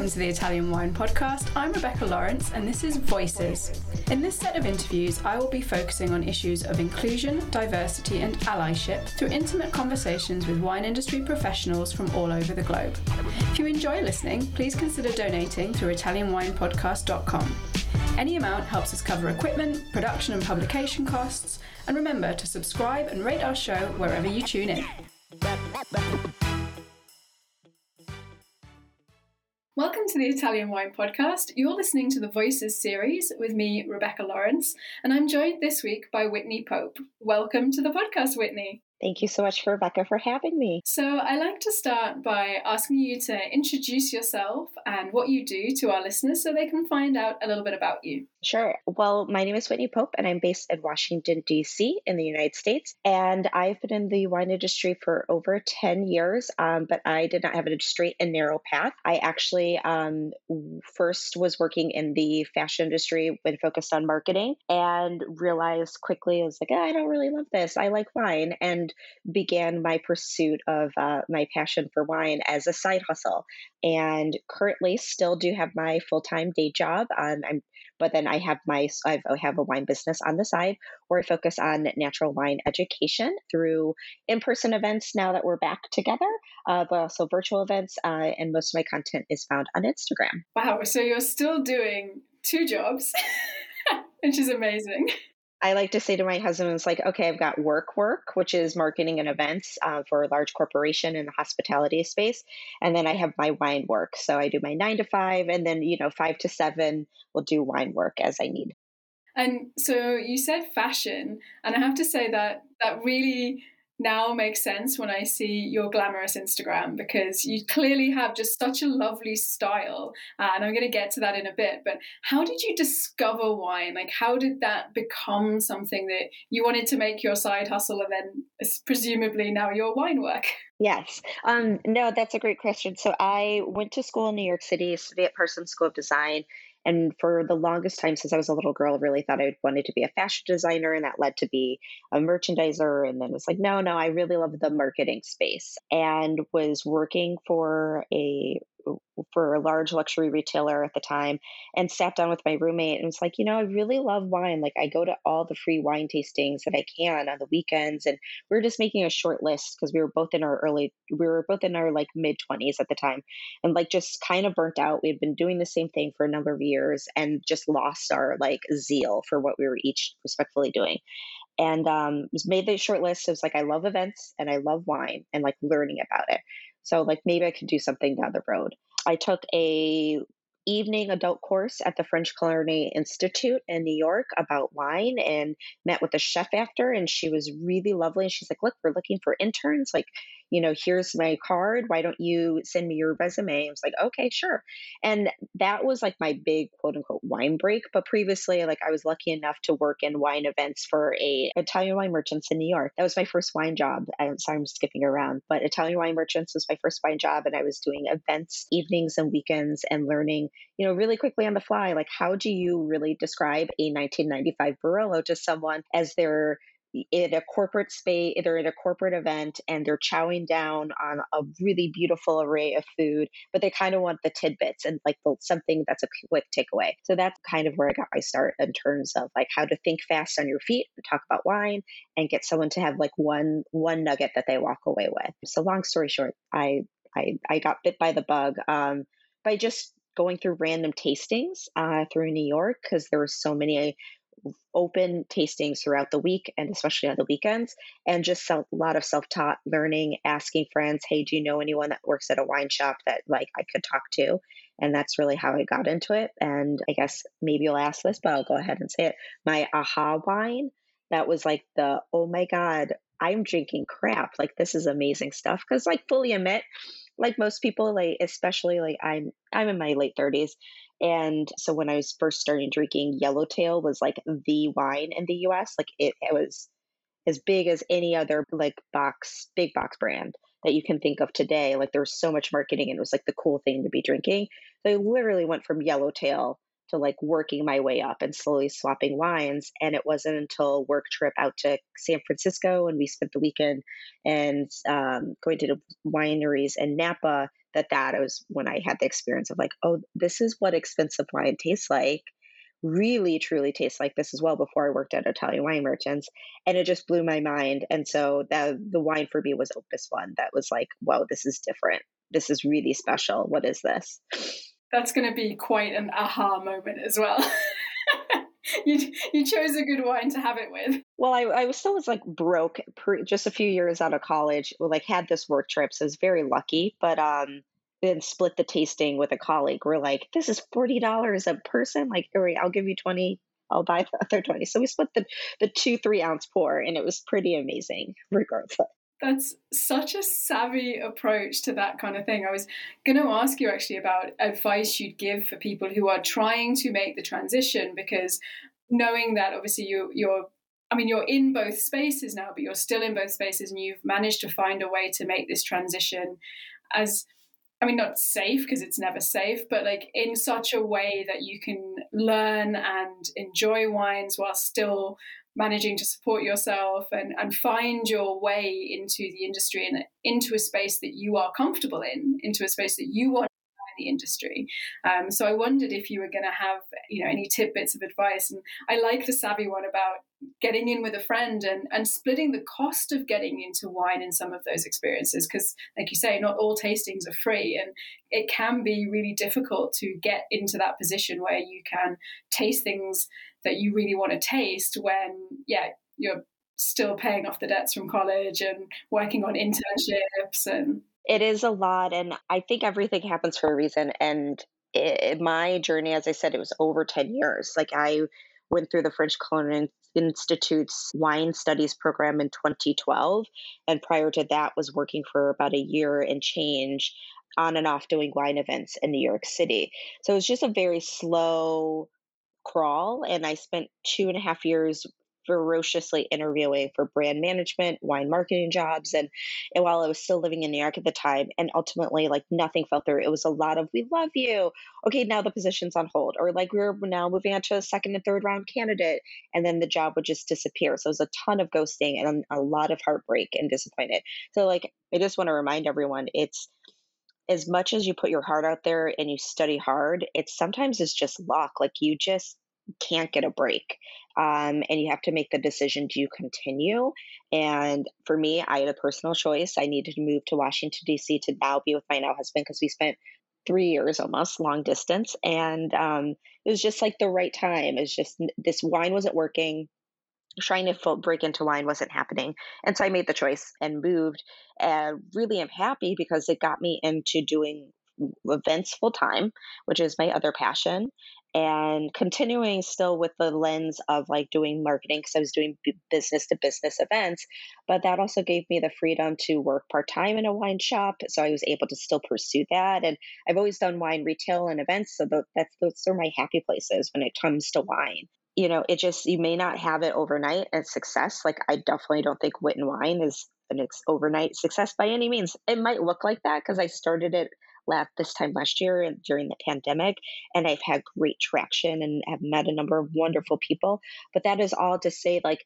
Welcome to the Italian Wine Podcast. I'm Rebecca Lawrence, and this is Voices. In this set of interviews, I will be focusing on issues of inclusion, diversity, and allyship through intimate conversations with wine industry professionals from all over the globe. If you enjoy listening, please consider donating through ItalianWinePodcast.com. Any amount helps us cover equipment, production, and publication costs. And remember to subscribe and rate our show wherever you tune in. Welcome to the Italian Wine Podcast. You're listening to the Voices series with me, Rebecca Lawrence, and I'm joined this week by Whitney Pope. Welcome to the podcast, Whitney. Thank you so much for Rebecca for having me. So, I like to start by asking you to introduce yourself and what you do to our listeners so they can find out a little bit about you. Sure. Well, my name is Whitney Pope, and I'm based in Washington, D.C., in the United States. And I've been in the wine industry for over 10 years, um, but I did not have a straight and narrow path. I actually um, first was working in the fashion industry when focused on marketing and realized quickly, I was like, oh, I don't really love this. I like wine. And began my pursuit of uh, my passion for wine as a side hustle. And currently, still do have my full time day job. Um, I'm, but then I have my I've, I have a wine business on the side where I focus on natural wine education through in person events. Now that we're back together, uh, but also virtual events. Uh, and most of my content is found on Instagram. Wow! So you're still doing two jobs. which is amazing. I like to say to my husband, it's like, okay, I've got work work, which is marketing and events uh, for a large corporation in the hospitality space. And then I have my wine work. So I do my nine to five, and then, you know, five to seven, we'll do wine work as I need. And so you said fashion, and I have to say that that really now makes sense when I see your glamorous Instagram because you clearly have just such a lovely style. Uh, and I'm going to get to that in a bit. But how did you discover wine? Like, how did that become something that you wanted to make your side hustle and then presumably now your wine work? Yes. Um, no, that's a great question. So I went to school in New York City, studied at Parsons School of Design. And for the longest time since I was a little girl, I really thought I wanted to be a fashion designer, and that led to be a merchandiser. And then was like, no, no, I really love the marketing space and was working for a for a large luxury retailer at the time and sat down with my roommate and was like, you know, I really love wine. Like I go to all the free wine tastings that I can on the weekends. And we were just making a short list because we were both in our early, we were both in our like mid 20s at the time and like just kind of burnt out. We had been doing the same thing for a number of years and just lost our like zeal for what we were each respectfully doing and um, made the short list. It was like I love events and I love wine and like learning about it. So like maybe I could do something down the road. I took a evening adult course at the French Culinary Institute in New York about wine and met with the chef after and she was really lovely and she's like look we're looking for interns like you know, here's my card. Why don't you send me your resume? I was like, okay, sure. And that was like my big quote unquote wine break. But previously, like I was lucky enough to work in wine events for a Italian wine merchants in New York. That was my first wine job. I'm sorry, I'm skipping around, but Italian wine merchants was my first wine job. And I was doing events, evenings and weekends and learning, you know, really quickly on the fly, like how do you really describe a 1995 Barolo to someone as their in a corporate space, they're in a corporate event and they're chowing down on a really beautiful array of food, but they kind of want the tidbits and like the, something that's a quick takeaway. So that's kind of where I got my start in terms of like how to think fast on your feet, talk about wine, and get someone to have like one one nugget that they walk away with. So long story short, I I, I got bit by the bug um, by just going through random tastings uh, through New York because there were so many open tastings throughout the week and especially on the weekends and just a lot of self-taught learning asking friends hey do you know anyone that works at a wine shop that like i could talk to? And that's really how i got into it and i guess maybe you'll ask this but i'll go ahead and say it. My aha wine that was like the oh my god i'm drinking crap like this is amazing stuff because like fully admit like most people like especially like i'm i'm in my late 30s and so when I was first starting drinking, Yellowtail was like the wine in the US. Like it, it was as big as any other like box, big box brand that you can think of today. Like there was so much marketing and it was like the cool thing to be drinking. So I literally went from Yellowtail to like working my way up and slowly swapping wines. And it wasn't until work trip out to San Francisco and we spent the weekend and um, going to the wineries in Napa that that was when I had the experience of like, oh, this is what expensive wine tastes like. Really, truly tastes like this as well. Before I worked at Italian wine merchants, and it just blew my mind. And so that the wine for me was Opus One. That was like, wow, this is different. This is really special. What is this? That's going to be quite an aha moment as well. you you chose a good wine to have it with. Well, I, I was still was like broke pre, just a few years out of college. Like had this work trip, so I was very lucky. But um, then split the tasting with a colleague. We're like, this is forty dollars a person. Like, right, I'll give you twenty. I'll buy the other twenty. So we split the the two three ounce pour, and it was pretty amazing, regardless. That's such a savvy approach to that kind of thing. I was going to ask you actually about advice you'd give for people who are trying to make the transition because knowing that obviously you, you're I mean, you're in both spaces now, but you're still in both spaces, and you've managed to find a way to make this transition as, I mean, not safe because it's never safe, but like in such a way that you can learn and enjoy wines while still managing to support yourself and, and find your way into the industry and into a space that you are comfortable in, into a space that you want the industry. Um, so I wondered if you were going to have, you know, any tidbits of advice. And I like the savvy one about getting in with a friend and, and splitting the cost of getting into wine in some of those experiences. Because, like you say, not all tastings are free, and it can be really difficult to get into that position where you can taste things that you really want to taste when, yeah, you're still paying off the debts from college and working on internships and it is a lot and i think everything happens for a reason and it, my journey as i said it was over 10 years like i went through the french culinary institute's wine studies program in 2012 and prior to that was working for about a year and change on and off doing wine events in new york city. So it was just a very slow crawl and i spent two and a half years ferociously interviewing for brand management, wine marketing jobs. And, and while I was still living in New York at the time, and ultimately, like nothing fell through. It was a lot of, we love you. Okay, now the position's on hold. Or like we're now moving on to a second and third round candidate. And then the job would just disappear. So it was a ton of ghosting and a lot of heartbreak and disappointed. So, like, I just want to remind everyone it's, as much as you put your heart out there and you study hard, it sometimes is just luck. Like you just can't get a break. Um, and you have to make the decision do you continue? And for me, I had a personal choice. I needed to move to Washington, D.C. to now be with my now husband because we spent three years almost long distance. And um, it was just like the right time. It's just this wine wasn't working. Trying to break into wine wasn't happening. And so I made the choice and moved. And really am happy because it got me into doing events full time, which is my other passion and continuing still with the lens of like doing marketing because I was doing business to business events, but that also gave me the freedom to work part time in a wine shop. So I was able to still pursue that. And I've always done wine retail and events, so that's those are my happy places when it comes to wine. You know, it just you may not have it overnight as success. Like I definitely don't think Whit and Wine is an overnight success by any means. It might look like that because I started it this time last year during the pandemic and I've had great traction and have met a number of wonderful people but that is all to say like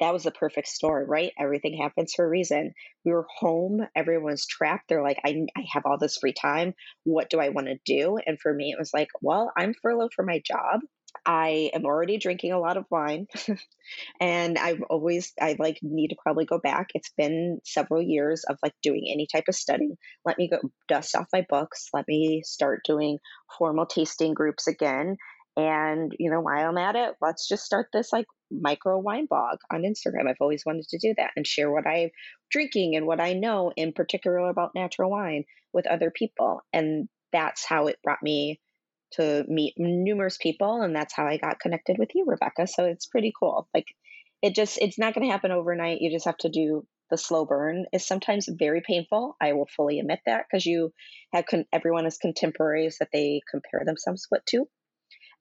that was the perfect story, right? Everything happens for a reason. We were home, everyone's trapped. They're like, I, I have all this free time. What do I want to do? And for me, it was like, well, I'm furloughed for my job. I am already drinking a lot of wine and I've always I like need to probably go back. It's been several years of like doing any type of study. Let me go dust off my books. Let me start doing formal tasting groups again. And you know, while I'm at it, let's just start this like micro wine blog on Instagram. I've always wanted to do that and share what I'm drinking and what I know in particular about natural wine with other people. And that's how it brought me to meet numerous people and that's how I got connected with you, Rebecca. So it's pretty cool. Like it just it's not going to happen overnight. You just have to do the slow burn is sometimes very painful. I will fully admit that because you have con- everyone is contemporaries that they compare themselves with to.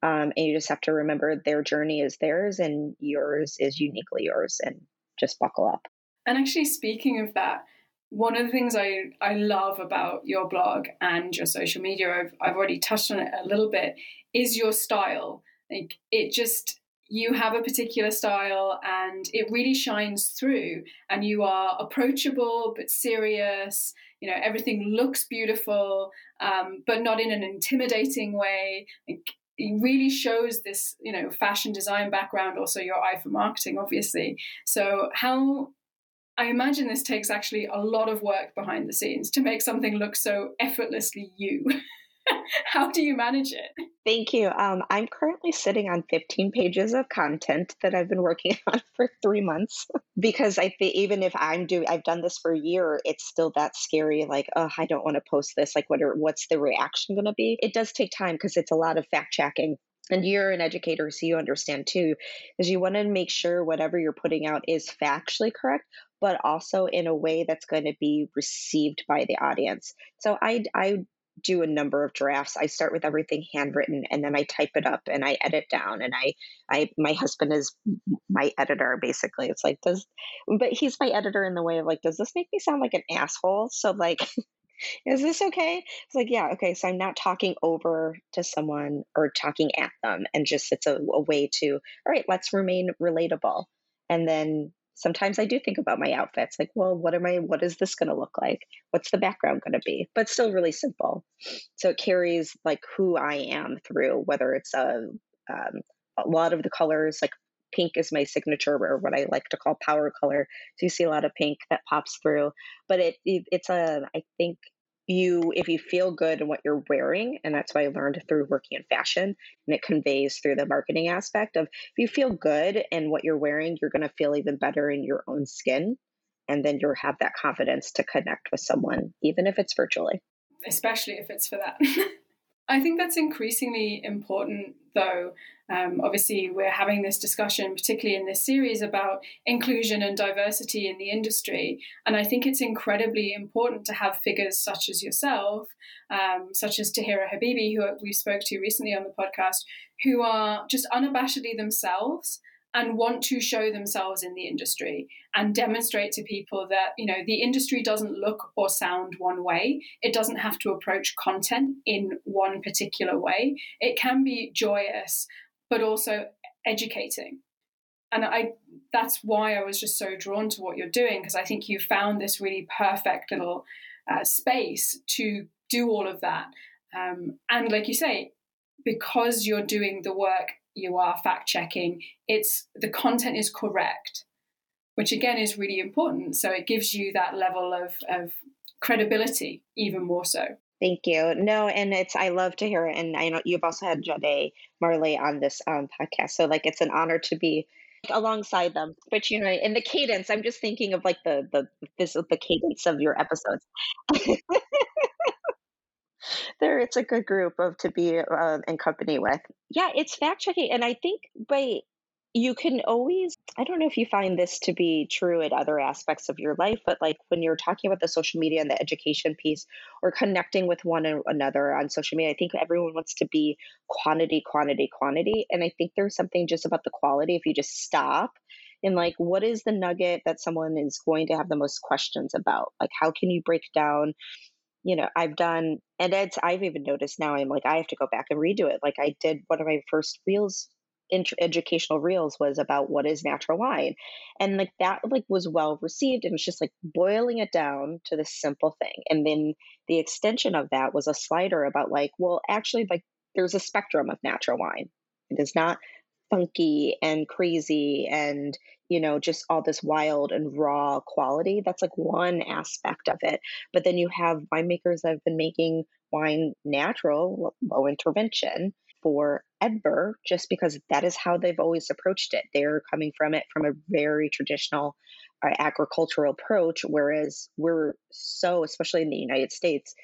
Um, and you just have to remember their journey is theirs and yours is uniquely yours and just buckle up. And actually, speaking of that, one of the things I, I love about your blog and your social media, I've, I've already touched on it a little bit, is your style. Like it just, you have a particular style and it really shines through and you are approachable but serious. You know everything looks beautiful um, but not in an intimidating way. It, it really shows this you know fashion design background also your eye for marketing obviously. So how I imagine this takes actually a lot of work behind the scenes to make something look so effortlessly you. How do you manage it? Thank you. Um, I'm currently sitting on 15 pages of content that I've been working on for three months because I think even if I'm doing, I've done this for a year, it's still that scary. Like, oh, I don't want to post this. Like, what are, what's the reaction going to be? It does take time because it's a lot of fact checking and you're an educator so you understand too is you want to make sure whatever you're putting out is factually correct but also in a way that's going to be received by the audience. So i i do a number of drafts. I start with everything handwritten and then i type it up and i edit down and i i my husband is my editor basically. It's like does but he's my editor in the way of like does this make me sound like an asshole? So like is this okay? It's like, yeah, okay. So I'm not talking over to someone or talking at them. And just it's a, a way to, all right, let's remain relatable. And then sometimes I do think about my outfits like, well, what am I, what is this going to look like? What's the background going to be? But still really simple. So it carries like who I am through, whether it's a, um, a lot of the colors, like pink is my signature or what I like to call power color. So you see a lot of pink that pops through, but it, it it's a I think you if you feel good in what you're wearing and that's what i learned through working in fashion and it conveys through the marketing aspect of if you feel good in what you're wearing you're going to feel even better in your own skin and then you'll have that confidence to connect with someone even if it's virtually. Especially if it's for that I think that's increasingly important, though. Um, obviously, we're having this discussion, particularly in this series, about inclusion and diversity in the industry. And I think it's incredibly important to have figures such as yourself, um, such as Tahiirah Habibi, who we spoke to recently on the podcast, who are just unabashedly themselves and want to show themselves in the industry and demonstrate to people that you know the industry doesn't look or sound one way. It doesn't have to approach content in one particular way. It can be joyous but also educating. And i that's why i was just so drawn to what you're doing because i think you found this really perfect little uh, space to do all of that. Um, and like you say because you're doing the work you are fact checking it's the content is correct which again is really important so it gives you that level of, of credibility even more so Thank you. No, and it's I love to hear it, and I know you've also had Jade Marley on this um, podcast, so like it's an honor to be alongside them. But you know, in the cadence, I'm just thinking of like the the this the cadence of your episodes. there it's a good group of to be uh, in company with. Yeah it's fact checking and i think by you can always i don't know if you find this to be true in other aspects of your life but like when you're talking about the social media and the education piece or connecting with one another on social media i think everyone wants to be quantity quantity quantity and i think there's something just about the quality if you just stop and like what is the nugget that someone is going to have the most questions about? Like how can you break down you know, I've done, and it's, I've even noticed now I'm like, I have to go back and redo it. Like I did one of my first reels, int- educational reels was about what is natural wine. And like that, like was well received. And it's just like boiling it down to this simple thing. And then the extension of that was a slider about like, well, actually, like there's a spectrum of natural wine. It is not funky and crazy and you know just all this wild and raw quality that's like one aspect of it but then you have winemakers that have been making wine natural low intervention for Edber just because that is how they've always approached it they're coming from it from a very traditional uh, agricultural approach whereas we're so especially in the United States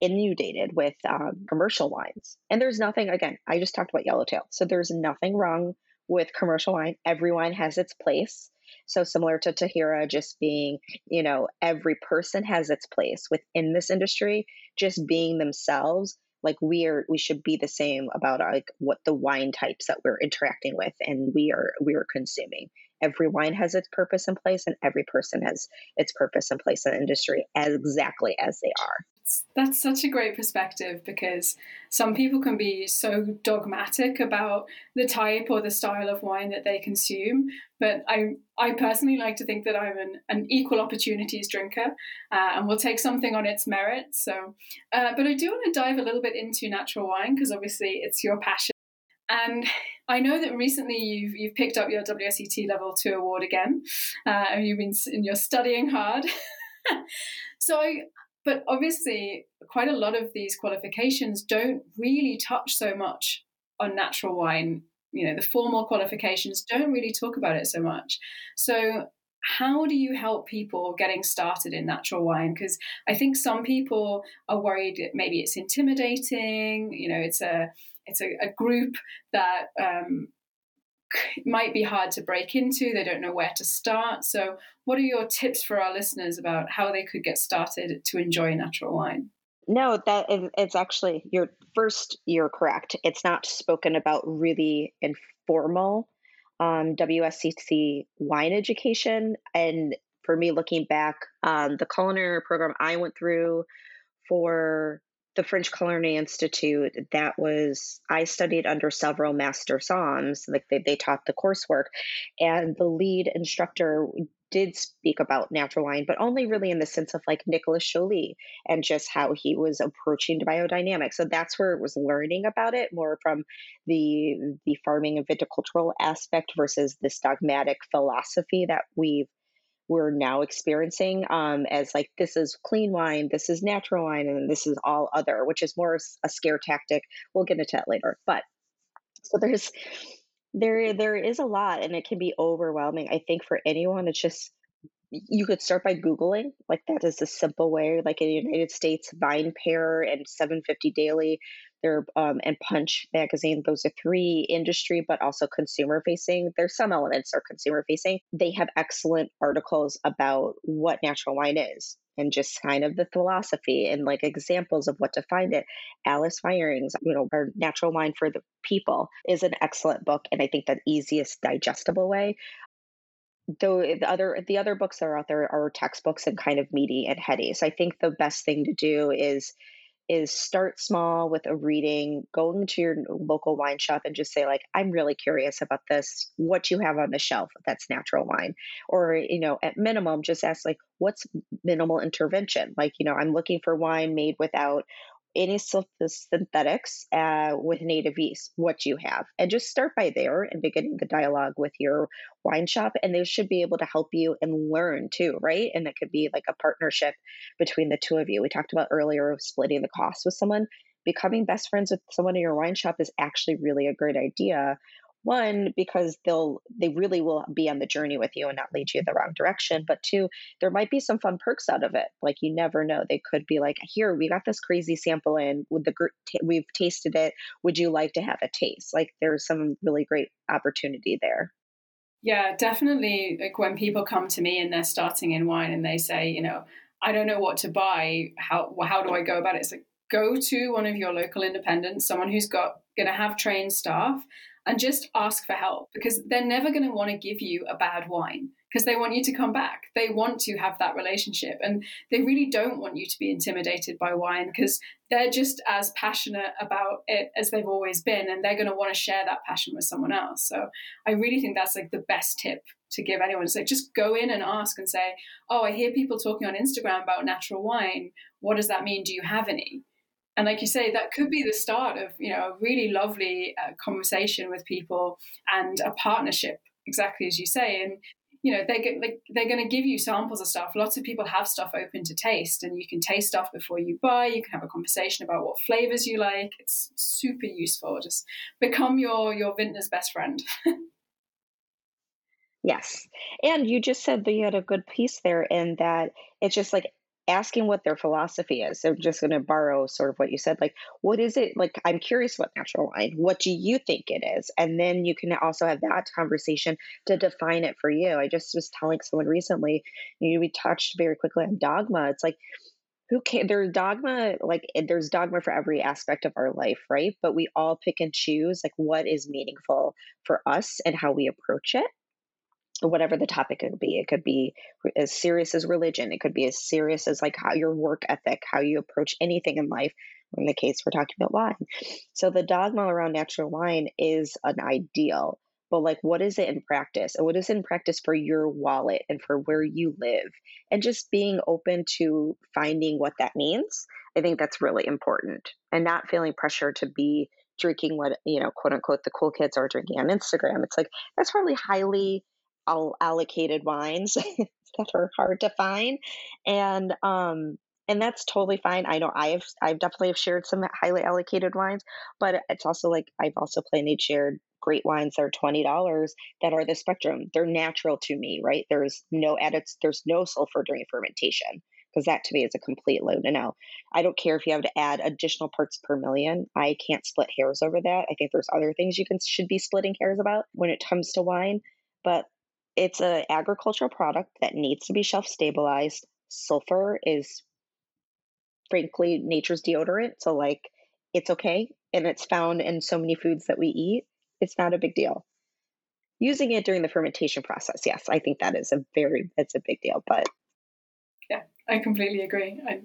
inundated with um, commercial wines. And there's nothing, again, I just talked about Yellowtail. So there's nothing wrong with commercial wine. Every wine has its place. So similar to Tahiirah, just being, you know, every person has its place within this industry, just being themselves. Like we are, we should be the same about like what the wine types that we're interacting with and we are we are consuming. Every wine has its purpose and place, and every person has its purpose and place in the industry as exactly as they are that's such a great perspective because some people can be so dogmatic about the type or the style of wine that they consume. But I, I personally like to think that I'm an, an equal opportunities drinker uh, and will take something on its merits. So, uh, but I do want to dive a little bit into natural wine because obviously it's your passion. And I know that recently you've you've picked up your WSET Level Two award again, uh, and you've been and you're studying hard. so I, but obviously, quite a lot of these qualifications don't really touch so much on natural wine. You know, the formal qualifications don't really talk about it so much. So, how do you help people getting started in natural wine? Because I think some people are worried maybe it's intimidating. You know, it's a it's a, a group that um, might be hard to break into. They don't know where to start. So, what are your tips for our listeners about how they could get started to enjoy natural wine? No, that is, it's actually your first. You're correct. It's not spoken about really informal um, WSET wine education. And for me, looking back, um, the culinary program I went through for the French Culinary Institute, that was, I studied under several master somms, like they, they taught the coursework. And the lead instructor did speak about natural wine, but only really in the sense of like Nicolas Joly and just how he was approaching biodynamics. So that's where it was learning about it more from the the farming and viticultural aspect versus this dogmatic philosophy that we've we're now experiencing um, as like this is clean wine, this is natural wine, and this is all other, which is more a scare tactic. We'll get into that later. But so there's there there is a lot, and it can be overwhelming. I think for anyone, it's just you could start by googling like that is a simple way like in the united states vine pair and 750 daily there um, and punch magazine those are three industry but also consumer facing there's some elements are consumer facing they have excellent articles about what natural wine is and just kind of the philosophy and like examples of what to find it. Alice Feiring's, you know, our natural wine for the people is an excellent book and I think the easiest digestible way though eh, the other the other books that are out there are textbooks and kind of meaty and heady. So I think the best thing to do is is start small with a reading, going to your local wine shop and just say like, I'm really curious about this. What you have on the shelf that's natural wine, or eh, you know, at minimum, just ask like, what's minimal intervention? Like, you know, I'm looking for wine made without any synthetics uh, with native yeast, what you have. And just start by there and beginning the dialogue with your wine shop. And they should be able to help you and learn too, right? And it could be like a partnership between the two of you. We talked about earlier of splitting the cost with someone. Becoming best friends with someone in your wine shop is actually really a great idea one because they'll they really will be on the journey with you and not lead you the wrong direction but two there might be some fun perks out of it. Like you never know. They could be like here we got this crazy sample in with the we've tasted it. Would you like to have a taste? Like there's some really great opportunity there. Yeah definitely like when people come to me and they're starting in wine and they say you know i don't know what to buy. How how do i go about it? It's like go to one of your local independents someone who's got going to have trained staff and just ask for help because they're never going to want to give you a bad wine because they want you to come back. They want to have that relationship and they really don't want you to be intimidated by wine because they're just as passionate about it as they've always been and they're going to want to share that passion with someone else. So I really think that's like the best tip to give anyone. Like just go in and ask and say, "Oh, I hear people talking on Instagram about natural wine. What does that mean? Do you have any?" And like you say that could be the start of you know a really lovely uh, conversation with people and a partnership exactly as you say. And you know they get like they're going to give you samples of stuff. Lots of people have stuff open to taste and you can taste stuff before you buy. You can have a conversation about what flavors you like. It's super useful. Just become your your vintner's best friend. Yes. And you just said that you had a good piece there in that it's just like asking what their philosophy is. They're just going to borrow sort of what you said. Like, what is it? Like, I'm curious what natural wine. What do you think it is? And then you can also have that conversation to define it for you. I just was telling someone recently, you know, we touched very quickly on dogma. It's like, who can there's dogma like there's dogma for every aspect of our life right but we all pick and choose like what is meaningful for us and how we approach it whatever the topic could be. It could be as serious as religion. It could be as serious as like how your work ethic, how you approach anything in life. In the case we're talking about wine. So the dogma around natural wine is an ideal, but like what is it in practice? And what is in practice for your wallet and for where you live? And just being open to finding what that means. I think that's really important and not feeling pressure to be drinking what, you know, quote unquote, the cool kids are drinking on Instagram. It's like that's probably highly allocated wines that are hard to find. And um and that's totally fine. I know I have I've definitely have shared some highly allocated wines, but it's also like I've also plenty shared great wines that are twenty dollars that are the spectrum. They're natural to me, right? There's no edits, there's no sulfur during fermentation because that to me is a complete load to know. I don't care if you have to add additional parts per million. I can't split hairs over that. I think there's other things you can should be splitting hairs about when it comes to wine, but it's an agricultural product that needs to be shelf stabilized. Sulfur is frankly nature's deodorant. So, like, it's okay. And it's found in so many foods that we eat. It's not a big deal. Using it during the fermentation process, yes, I think that is a very, it's a big deal. But yeah, I completely agree. I,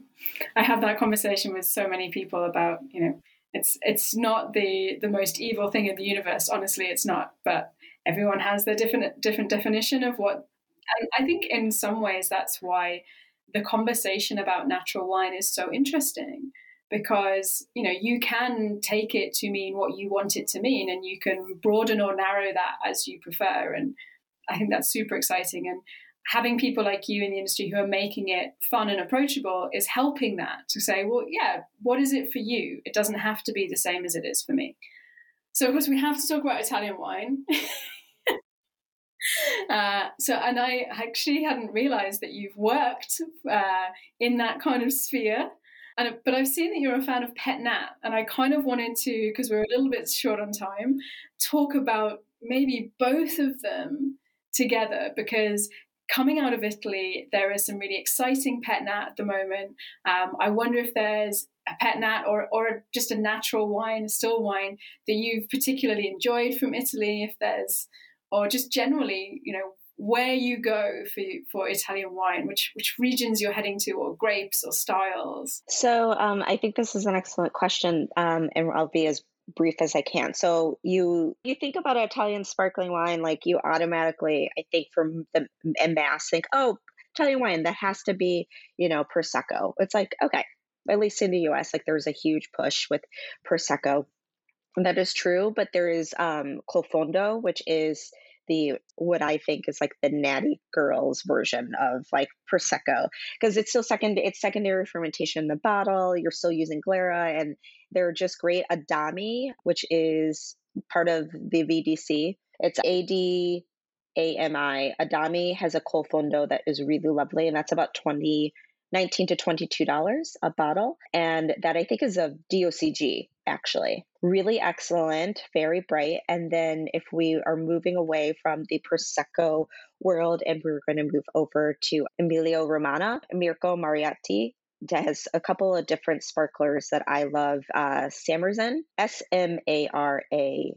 I have that conversation with so many people about, you know, it's it's not the the most evil thing in the universe. Honestly, it's not. But everyone has their different different definition of what. And I think in some ways that's why the conversation about natural wine is so interesting because you know you can take it to mean what you want it to mean and you can broaden or narrow that as you prefer. And i think that's super exciting. And having people like you in the industry who are making it fun and approachable is helping that to say well yeah what is it for you? It doesn't have to be the same as it is for me so of course we have to talk about italian wine Uh, so, and I actually hadn't realized that you've worked uh, in that kind of sphere. And, but I've seen that you're a fan of Pet Nat, and I kind of wanted to, because we're a little bit short on time, talk about maybe both of them together because coming out of Italy, there is some really exciting pet nat at the moment. Um, I wonder if there's a pet nat or, or just a natural wine, a still wine that you've particularly enjoyed from Italy. If there's or just generally, you know, where you go for for Italian wine, which which regions you're heading to, or grapes or styles? So um, I think this is an excellent question, um, and I'll be as brief as I can. So you you think about Italian sparkling wine, like you automatically, I think, from the en masse, think, oh, Italian wine that has to be, you know, prosecco. It's like okay, at least in the U.S., like there's a huge push with prosecco. That is true, but there is um, Col Fondo, which is the what I think is like the natty girls version of like prosecco because it's still second it's secondary fermentation in the bottle. You're still using glera, and they're just great. Adami, which is part of the VDC, it's A D A M I. Adami has a col fondo that is really lovely, and that's about twenty 19 to $22 a bottle. And that I think is a DOCG, actually. Really excellent, very bright. And then if we are moving away from the Prosecco world and we're going to move over to Emilio Romana, Mirco Mariotti that has a couple of different sparklers that I love. Uh, Smarazen, S M A R A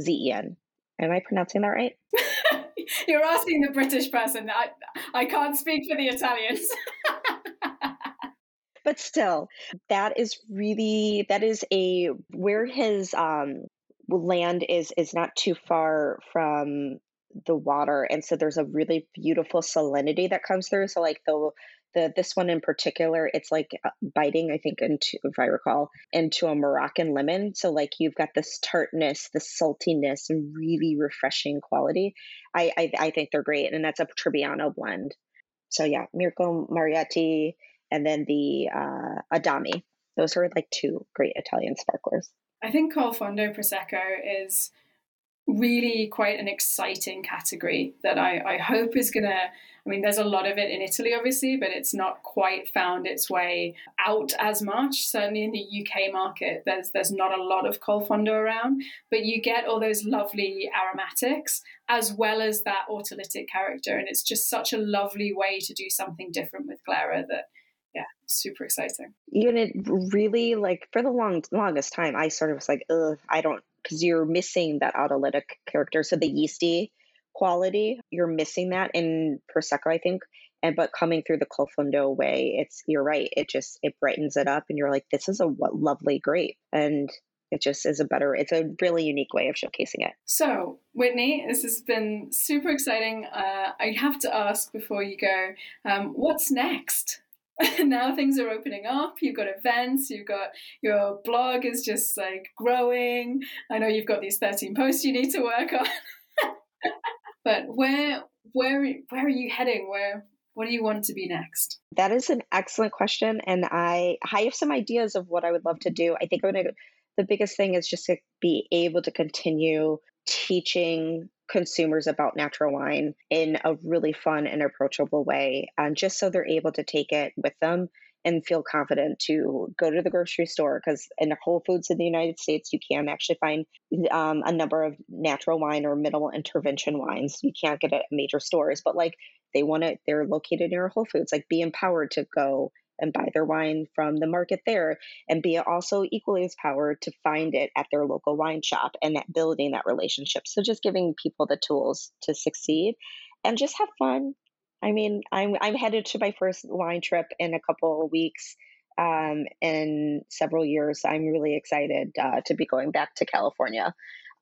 Z E N. Am I pronouncing that right? You're asking the British person. I, I can't speak for the Italians. but still, that is really that is a where his um land is is not too far from the water and so there's a really beautiful salinity that comes through so like the the this one in particular it's like uh, biting i think into if i recall into a moroccan lemon so like you've got this tartness the saltiness and really refreshing quality. I i, I think they're great and that's a trebbiano blend. So yeah mirco mariotti and then the uh, adami those are like two great italian sparklers i think col fondo prosecco is really quite an exciting category that I, I hope is going to. I mean, there's a lot of it in Italy, obviously, but it's not quite found its way out as much. Certainly in the UK market, there's there's not a lot of Col Fondo around, but you get all those lovely aromatics as well as that autolytic character, and it's just such a lovely way to do something different with Glera that yeah, super exciting. You know, really like for the long longest time, I sort of was like, ugh, I don't because you're missing that autolytic character. So the yeasty quality. You're missing that in Prosecco, I think. And but coming through the Col Fondo way, it's you're right. It just it brightens it up, and you're like, this is a lovely grape, and it just is a better. It's a really unique way of showcasing it. So, Whitney, this has been super exciting. Uh, I have to ask before you go, um, what's next? now things are opening up. You've got events. You've got your blog is just like growing. I know you've got these thirteen posts you need to work on. but where where where are you heading? Where what do you want to be next? That is an excellent question, and I I have some ideas of what I would love to do. I think I'm gonna. The biggest thing is just to be able to continue teaching consumers about natural wine in a really fun and approachable way, and just so they're able to take it with them and feel confident to go to the grocery store because in Whole Foods in the United States, you can actually find um, a number of natural wine or minimal intervention wines. You can't get it at major stores, but like they want it, they're located near Whole Foods. Like be empowered to go and buy their wine from the market there and be also equally as powered to find it at their local wine shop and that building that relationship. So just giving people the tools to succeed and just have fun I mean, I'm I'm headed to my first wine trip in a couple of weeks. Um, in several years, I'm really excited uh, to be going back to California,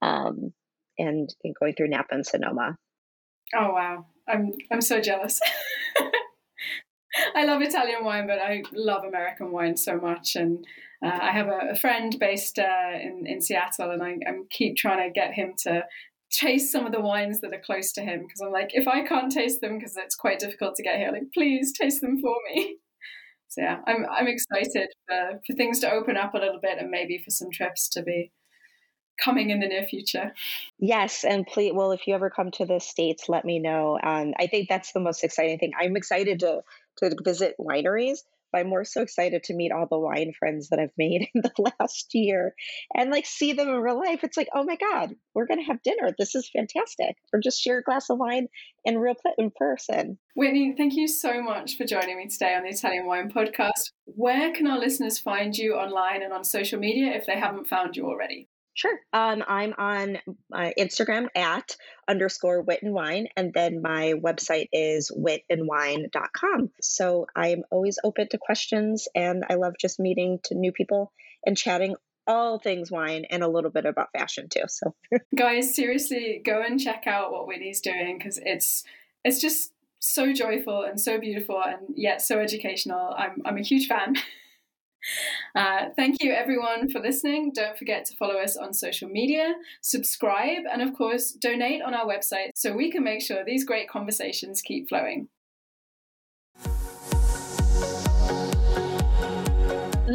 um, and, and going through Napa and Sonoma. Oh wow, I'm I'm so jealous. I love Italian wine, but I love American wine so much. And uh, I have a, a friend based uh, in in Seattle, and I, I keep trying to get him to taste some of the wines that are close to him because I'm like, if I can't taste them because it's quite difficult to get here, like please taste them for me. So yeah, I'm I'm excited for, for things to open up a little bit and maybe for some trips to be coming in the near future. Yes, and please, well, if you ever come to the states, let me know. Um, I think that's the most exciting thing. I'm excited to to visit wineries but I'm more so excited to meet all the wine friends that I've made in the last year and like see them in real life. It's like, oh my God, we're going to have dinner. This is fantastic. Or just share a glass of wine in real in person. Whitney, thank you so much for joining me today on the Italian Wine Podcast. Where can our listeners find you online and on social media if they haven't found you already? Sure. Um, I'm on uh, Instagram at underscore whit and wine, and then my website is whitandwine.com. So I'm always open to questions, and I love just meeting to new people and chatting all things wine and a little bit about fashion too. So, guys, seriously, go and check out what Whitney's doing because it's it's just so joyful and so beautiful and yet so educational. I'm I'm a huge fan. Uh, thank you, everyone, for listening. Don't forget to follow us on social media, subscribe, and of course, donate on our website so we can make sure these great conversations keep flowing.